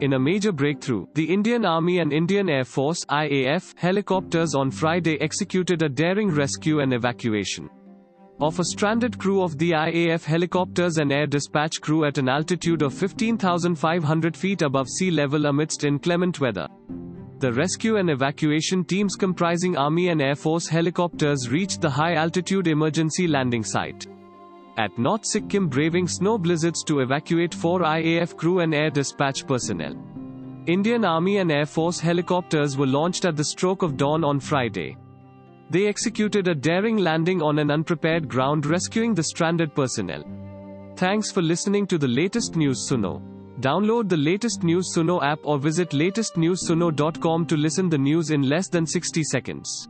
In a major breakthrough, the Indian Army and Indian Air Force IAF helicopters on Friday executed a daring rescue and evacuation of a stranded crew of the IAF helicopters and air dispatch crew at an altitude of 15,500 feet above sea level amidst inclement weather. The rescue and evacuation teams comprising Army and Air Force helicopters reached the high altitude emergency landing site at North Sikkim braving snow blizzards to evacuate four IAF crew and air dispatch personnel. Indian Army and Air Force helicopters were launched at the stroke of dawn on Friday. They executed a daring landing on an unprepared ground rescuing the stranded personnel. Thanks for listening to the latest news Suno. Download the latest news Suno app or visit latestnewssuno.com to listen the news in less than 60 seconds.